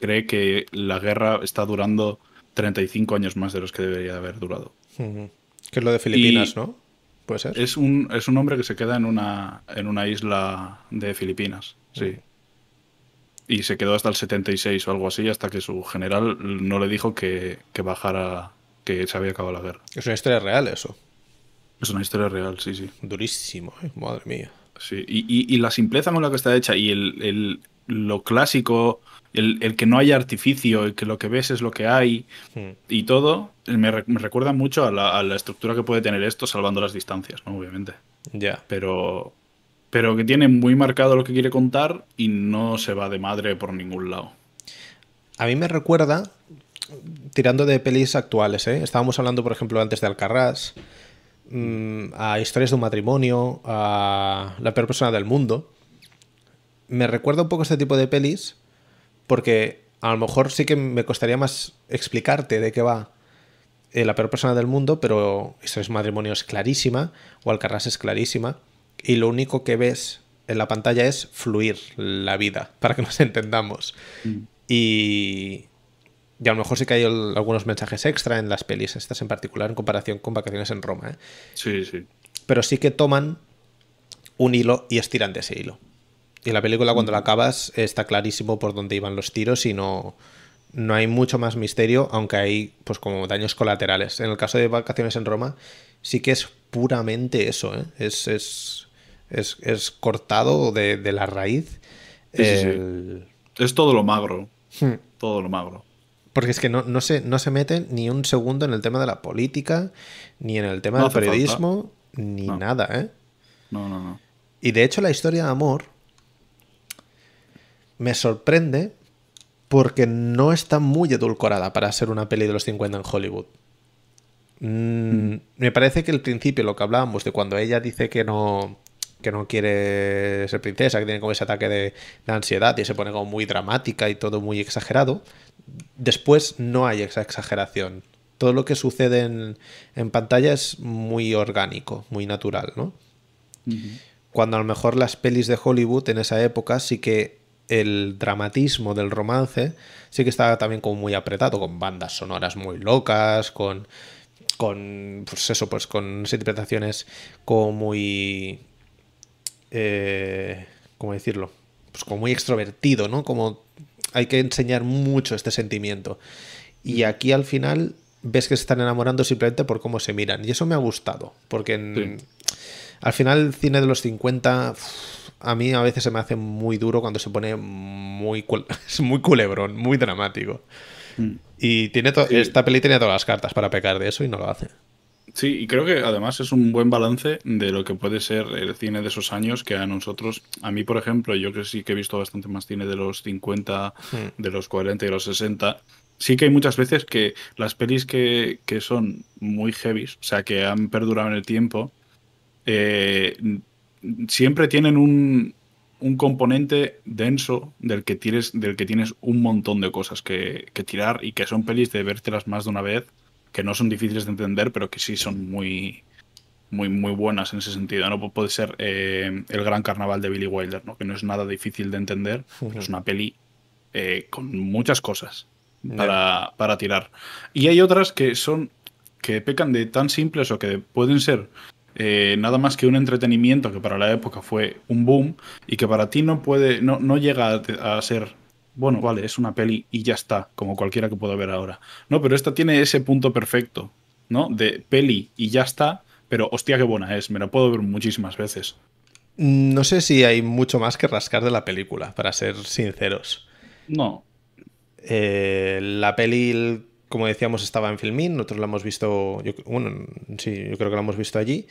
cree que la guerra está durando 35 años más de los que debería haber durado. Que es lo de Filipinas, Y- ¿no? Puede ser. Es un, es un hombre que se queda en una, en una isla de Filipinas, sí. Y se quedó hasta el 76 o algo así, hasta que su general no le dijo que, que bajara, que se había acabado la guerra. Es una historia real eso. Es una historia real, sí, sí. Durísimo, ¿eh? madre mía. Sí, y, y- y la simpleza con la que está hecha y el, el- lo clásico, el, el que no haya artificio, el que lo que ves es lo que hay Mm. y todo, me, re- me recuerda mucho a la, a la estructura que puede tener esto, salvando las distancias, ¿no? Obviamente. Ya. Pero, pero que tiene muy marcado lo que quiere contar y no se va de madre por ningún lado. A mí me recuerda, tirando de pelis actuales, ¿eh? estábamos hablando, por ejemplo, antes de Alcarrás, a historias de un matrimonio, a la peor persona del mundo. Me recuerda un poco este tipo de pelis porque a lo mejor sí que me costaría más explicarte de qué va eh, la peor persona del mundo, pero historias de un matrimonio es clarísima o Alcarrás es clarísima y lo único que ves en la pantalla es fluir la vida, para que nos [LAUGHS] entendamos. Y, y a lo mejor sí que hay el- algunos mensajes extra en las pelis, estas en particular, en comparación con Vacaciones en Roma. ¿eh? Sí, sí. Pero sí que toman un hilo y estiran de ese hilo. Y la película cuando la acabas está clarísimo por dónde iban los tiros y no, no hay mucho más misterio, aunque hay pues como daños colaterales. En el caso de Vacaciones en Roma sí que es puramente eso, ¿eh? es, es, es, cortado de, la raíz. Es todo lo magro. Hmm. Todo lo magro. Porque es que no, no, se, no se mete ni un segundo en el tema de la política, ni en el tema del periodismo, ni nada, ¿eh? No, no, no. Y de hecho la historia de amor me sorprende porque no está muy edulcorada para ser una peli de los 50 en Hollywood. Mm, me parece que el principio, lo que hablábamos de cuando ella dice que no, que no quiere ser princesa, que tiene como ese ataque de, ansiedad y se pone como muy dramática y todo muy exagerado, después no hay esa exageración. Todo lo que sucede en, en pantalla es muy orgánico, muy natural, ¿no? Cuando a lo mejor las pelis de Hollywood en esa época sí que el dramatismo del romance sí que estaba también como muy apretado, con bandas sonoras muy locas, con, con pues eso, pues con interpretaciones como muy... Eh, ¿Cómo decirlo? Pues como muy extrovertido, ¿no? Como hay que enseñar mucho este sentimiento. Y aquí al final ves que se están enamorando simplemente por cómo se miran. Y eso me ha gustado, porque al final el cine de los 50 a mí a veces se me hace muy duro cuando se pone muy, [LAUGHS] es muy culebrón, muy dramático. Mm. Y tiene esta peli tiene todas las cartas para pecar de eso y no lo hace. Sí, y creo que además es un buen balance de lo que puede ser el cine de esos años que a nosotros, a mí por ejemplo, yo que sí que he visto bastante más cine de los 50, mm. de los 40 y de los 60, sí que hay muchas veces que las pelis que, que son muy heavy, o sea, que han perdurado en el tiempo, eh, siempre tienen un, componente denso del que, tienes, del que tienes un montón de cosas que, tirar y que son pelis de vértelas más de una vez, que no son difíciles de entender, pero que sí son muy, muy, muy buenas en ese sentido. No puede ser eh, el gran carnaval de Billy Wilder, ¿no? que no es nada difícil de entender, es una peli eh, con muchas cosas para, para tirar. Y hay otras que son que pecan de tan simples o que pueden ser eh, nada más que un entretenimiento que para la época fue un boom y que para ti no puede, no, no llega a, ser, bueno, vale, es una peli y ya está, como cualquiera que pueda ver ahora. No, pero esta tiene ese punto perfecto, ¿no? De peli y ya está, pero hostia, qué buena es, me la puedo ver muchísimas veces. No sé si hay mucho más que rascar de la película, para ser sinceros. No. Eh, la peli como decíamos, estaba en Filmin, nosotros la hemos visto, bueno, sí, yo creo que la hemos visto allí.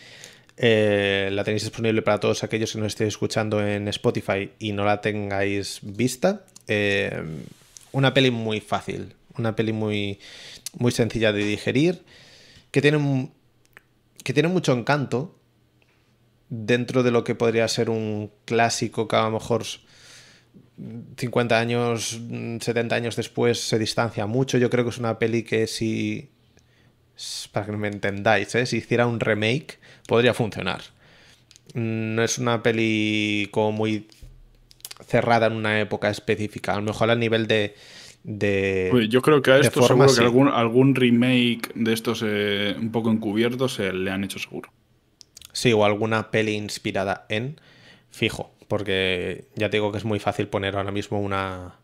Eh, la tenéis disponible para todos aquellos que nos estéis escuchando en Spotify y no la tengáis vista. Eh, una peli muy fácil, una peli muy, muy sencilla de digerir, que tiene, que tiene mucho encanto dentro de lo que podría ser un clásico que a lo mejor 50 años, 70 años después se distancia mucho. Yo creo que es una peli que si, para que me entendáis, ¿eh? si hiciera un remake, podría funcionar. No es una peli como muy cerrada en una época específica. A lo mejor a nivel de... de yo creo que a esto seguro que algún, algún, remake de estos eh, un poco encubiertos se le han hecho seguro. Sí, o alguna peli inspirada en fijo porque ya te digo que es muy fácil poner ahora mismo una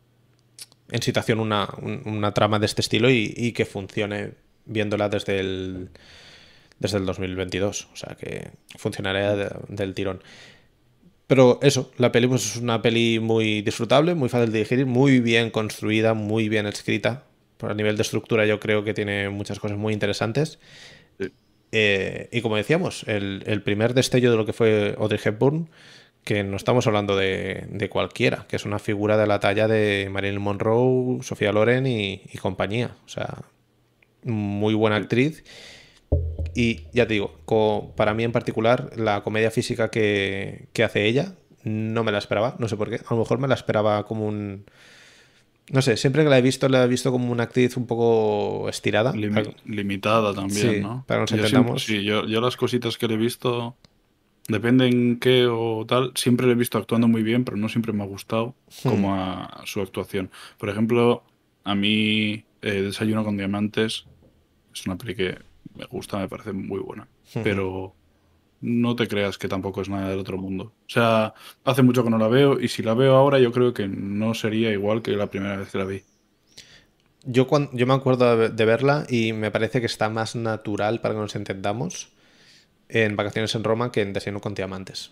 en situación una, trama de este estilo y, que funcione viéndola desde el desde el 2022, o sea que funcionaría del tirón. Pero eso, la peli pues, es una peli muy disfrutable, muy fácil de digerir, muy bien construida, muy bien escrita. Por a nivel de estructura yo creo que tiene muchas cosas muy interesantes. Eh, y como decíamos, el, el, primer destello de lo que fue Audrey Hepburn que no estamos hablando de, cualquiera, que es una figura de la talla de Marilyn Monroe, Sofía Loren y, compañía. O sea, muy buena actriz. Y ya te digo, para mí en particular, la comedia física que, hace ella, no me la esperaba, no sé por qué. A lo mejor me la esperaba como un. No sé, siempre que la he visto, la he visto como una actriz un poco estirada. limitada también, ¿no? Para que nos entendamos. sí, yo, yo, las cositas que le he visto Depende en qué o tal, siempre le he visto actuando muy bien, pero no siempre me ha gustado hmm. como a su actuación. Por ejemplo, a mí eh, Desayuno con Diamantes es una peli que me gusta, me parece muy buena. Pero no te creas que tampoco es nada del otro mundo. O sea, hace mucho que no la veo y si la veo ahora yo creo que no sería igual que la primera vez que la vi. Yo, cuando, yo me acuerdo de verla y me parece que está más natural para que nos entendamos en Vacaciones en Roma que en Desayuno con Diamantes.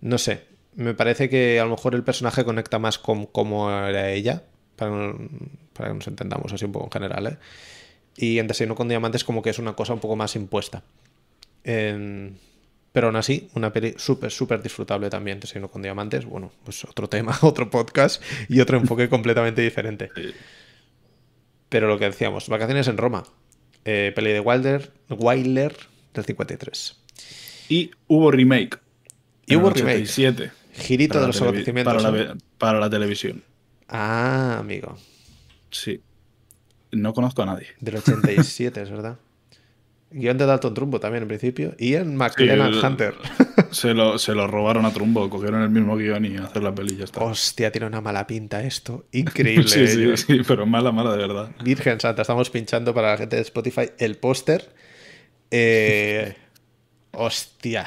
No sé, me parece que a lo mejor el personaje conecta más con cómo era ella, para, para que nos entendamos así un poco en general. ¿eh? Y en Desayuno con Diamantes como que es una cosa un poco más impuesta. Pero aún así, una peli súper, súper disfrutable también, Desayuno con Diamantes. Bueno, pues otro tema, [LAUGHS] otro podcast y otro enfoque [LAUGHS] completamente diferente. Pero lo que decíamos, Vacaciones en Roma, eh, peli de Wilder, Wilder del 53. Y hubo remake. Y hubo remake. Girito de los acontecimientos. Para la, para la televisión. Ah, amigo. Sí. No conozco a nadie. Del 87, es verdad. Guión de Dalton Trumbo también en principio. Y en McLennan Hunter. [LAUGHS] Se lo, se lo, robaron a Trumbo, cogieron el mismo guion y hacer la peli y ya está. Hostia, tiene una mala pinta esto. [LAUGHS] Increíble. sí, sí, sí, pero mala, mala de verdad. Virgen Santa, estamos pinchando para la gente de Spotify el póster. Eh, [LAUGHS] hostia.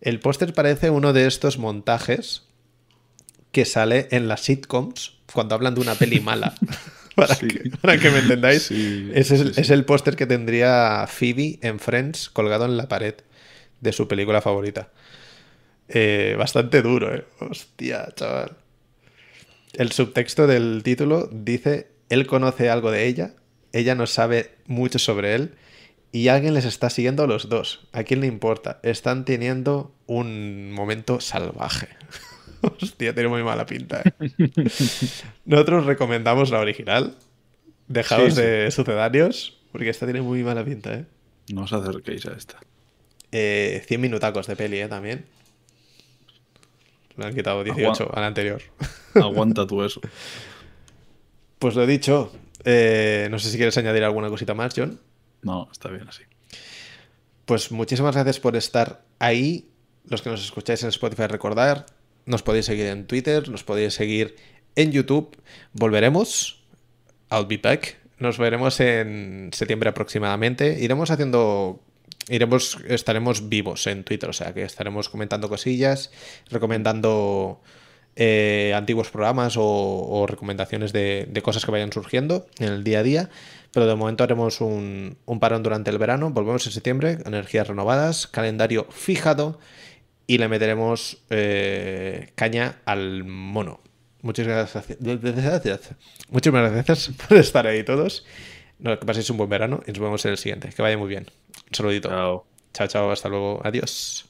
El póster parece uno de estos montajes que sale en las sitcoms cuando hablan de una peli mala. [LAUGHS] para, que, me entendáis. Ese es, el póster que tendría Phoebe en Friends colgado en la pared de su película favorita. Eh, bastante duro, ¿eh? Hostia, chaval. El subtexto del título dice, él conoce algo de ella, ella no sabe mucho sobre él y alguien les está siguiendo a los dos. ¿A quién le importa? Están teniendo un momento salvaje. [LAUGHS] Hostia, tiene muy mala pinta. ¿eh? [LAUGHS] Nosotros recomendamos la original. Dejaos de sucedanios, porque esta tiene muy mala pinta, ¿eh? No os acerquéis a esta. Eh, 100 minutacos de peli, ¿eh? También. Le han quitado 18 al anterior. [LAUGHS] Aguanta tú eso. Pues lo he dicho. Eh, no sé si quieres añadir alguna cosita más, John. No, está bien así. Pues muchísimas gracias por estar ahí. Los que nos escucháis en Spotify, recordar nos podéis seguir en Twitter, nos podéis seguir en YouTube. Volveremos. I'll be back. Nos veremos en septiembre aproximadamente. Iremos haciendo. Iremos, estaremos vivos en Twitter, o sea que estaremos comentando cosillas, recomendando eh, antiguos programas o, recomendaciones de, cosas que vayan surgiendo en el día a día. Pero de momento haremos un, un parón durante el verano. Volvemos en septiembre, energías renovadas, calendario fijado y le meteremos eh, caña al mono. Muchas gracias. Muchísimas gracias [LAUGHS] por estar ahí todos. que paséis un buen verano y nos vemos en el siguiente. Que vaya muy bien. Un saludito. Chao. Chao, chao. Hasta luego. Adiós.